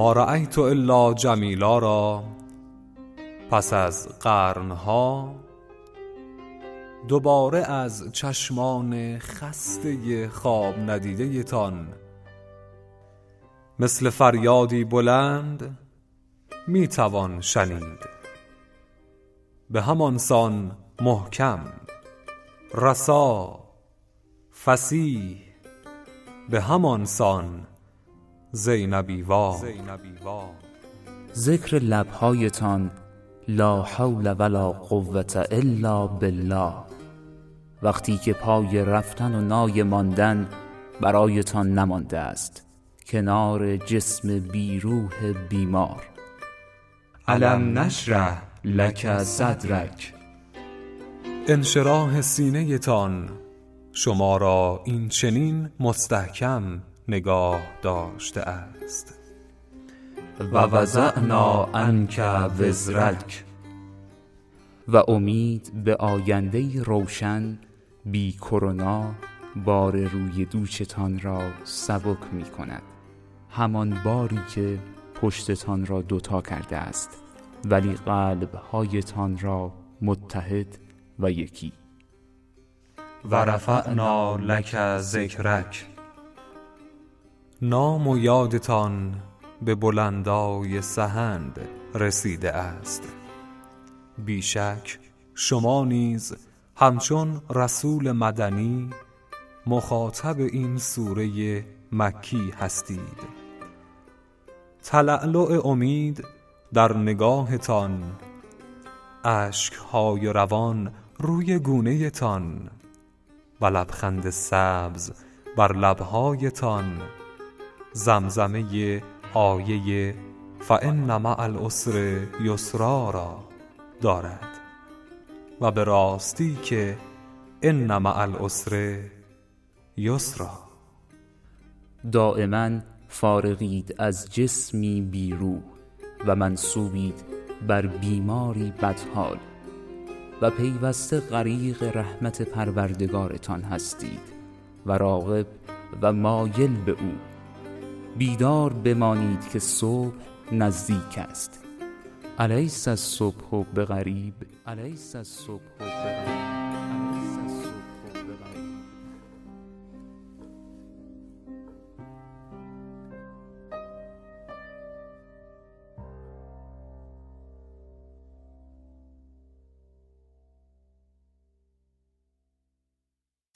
ما رأیت الا جمیلا را. پس از قرنها دوباره از چشمان خسته خواب ندیده تان مثل فریادی بلند می توان شنید. به همان سان محکم رسا فصیح به همان سان زینبی وار. ذکر لبهایتان لا حول ولا قوة الا بالله. وقتی که پای رفتن و نای ماندن برایتان نمانده است. کنار جسم بی روح بیمار. الم نشرح لک صدرک. انشراح سینه تان شما را این چنین مستحکم نگاه داشته است. و وضعنا عنک وزرک. و امید به آینده روشن بی کرونا بار روی دوشتان را سبک می کند. همان باری که پشتتان را دوتا کرده است. ولی قلبهایتان را متحد و یکی. و رفعنا لک ذکرک. نام و یادتان به بلندای سحند رسیده است. بی شک شما نیز همچون رسول مدنی مخاطب این سوره مکی هستید. تلألؤ امید در نگاهتان اشکهای روان روی گونه تان و لبخند سبز بر لبهایتان زمزمه آیه فان مع العسر یسرا را دارد. و به راستی که ان مع العسر یسرا. دایما فارغید از جسمی بی روح و منصوبید بر بیماری بدحال و پیوسته غریق رحمت پروردگارتان هستید و راغب و مایل به او. بیدار بمانید که صبح نزدیک است. الیس الصبح بقریب الیس الصبح بقریب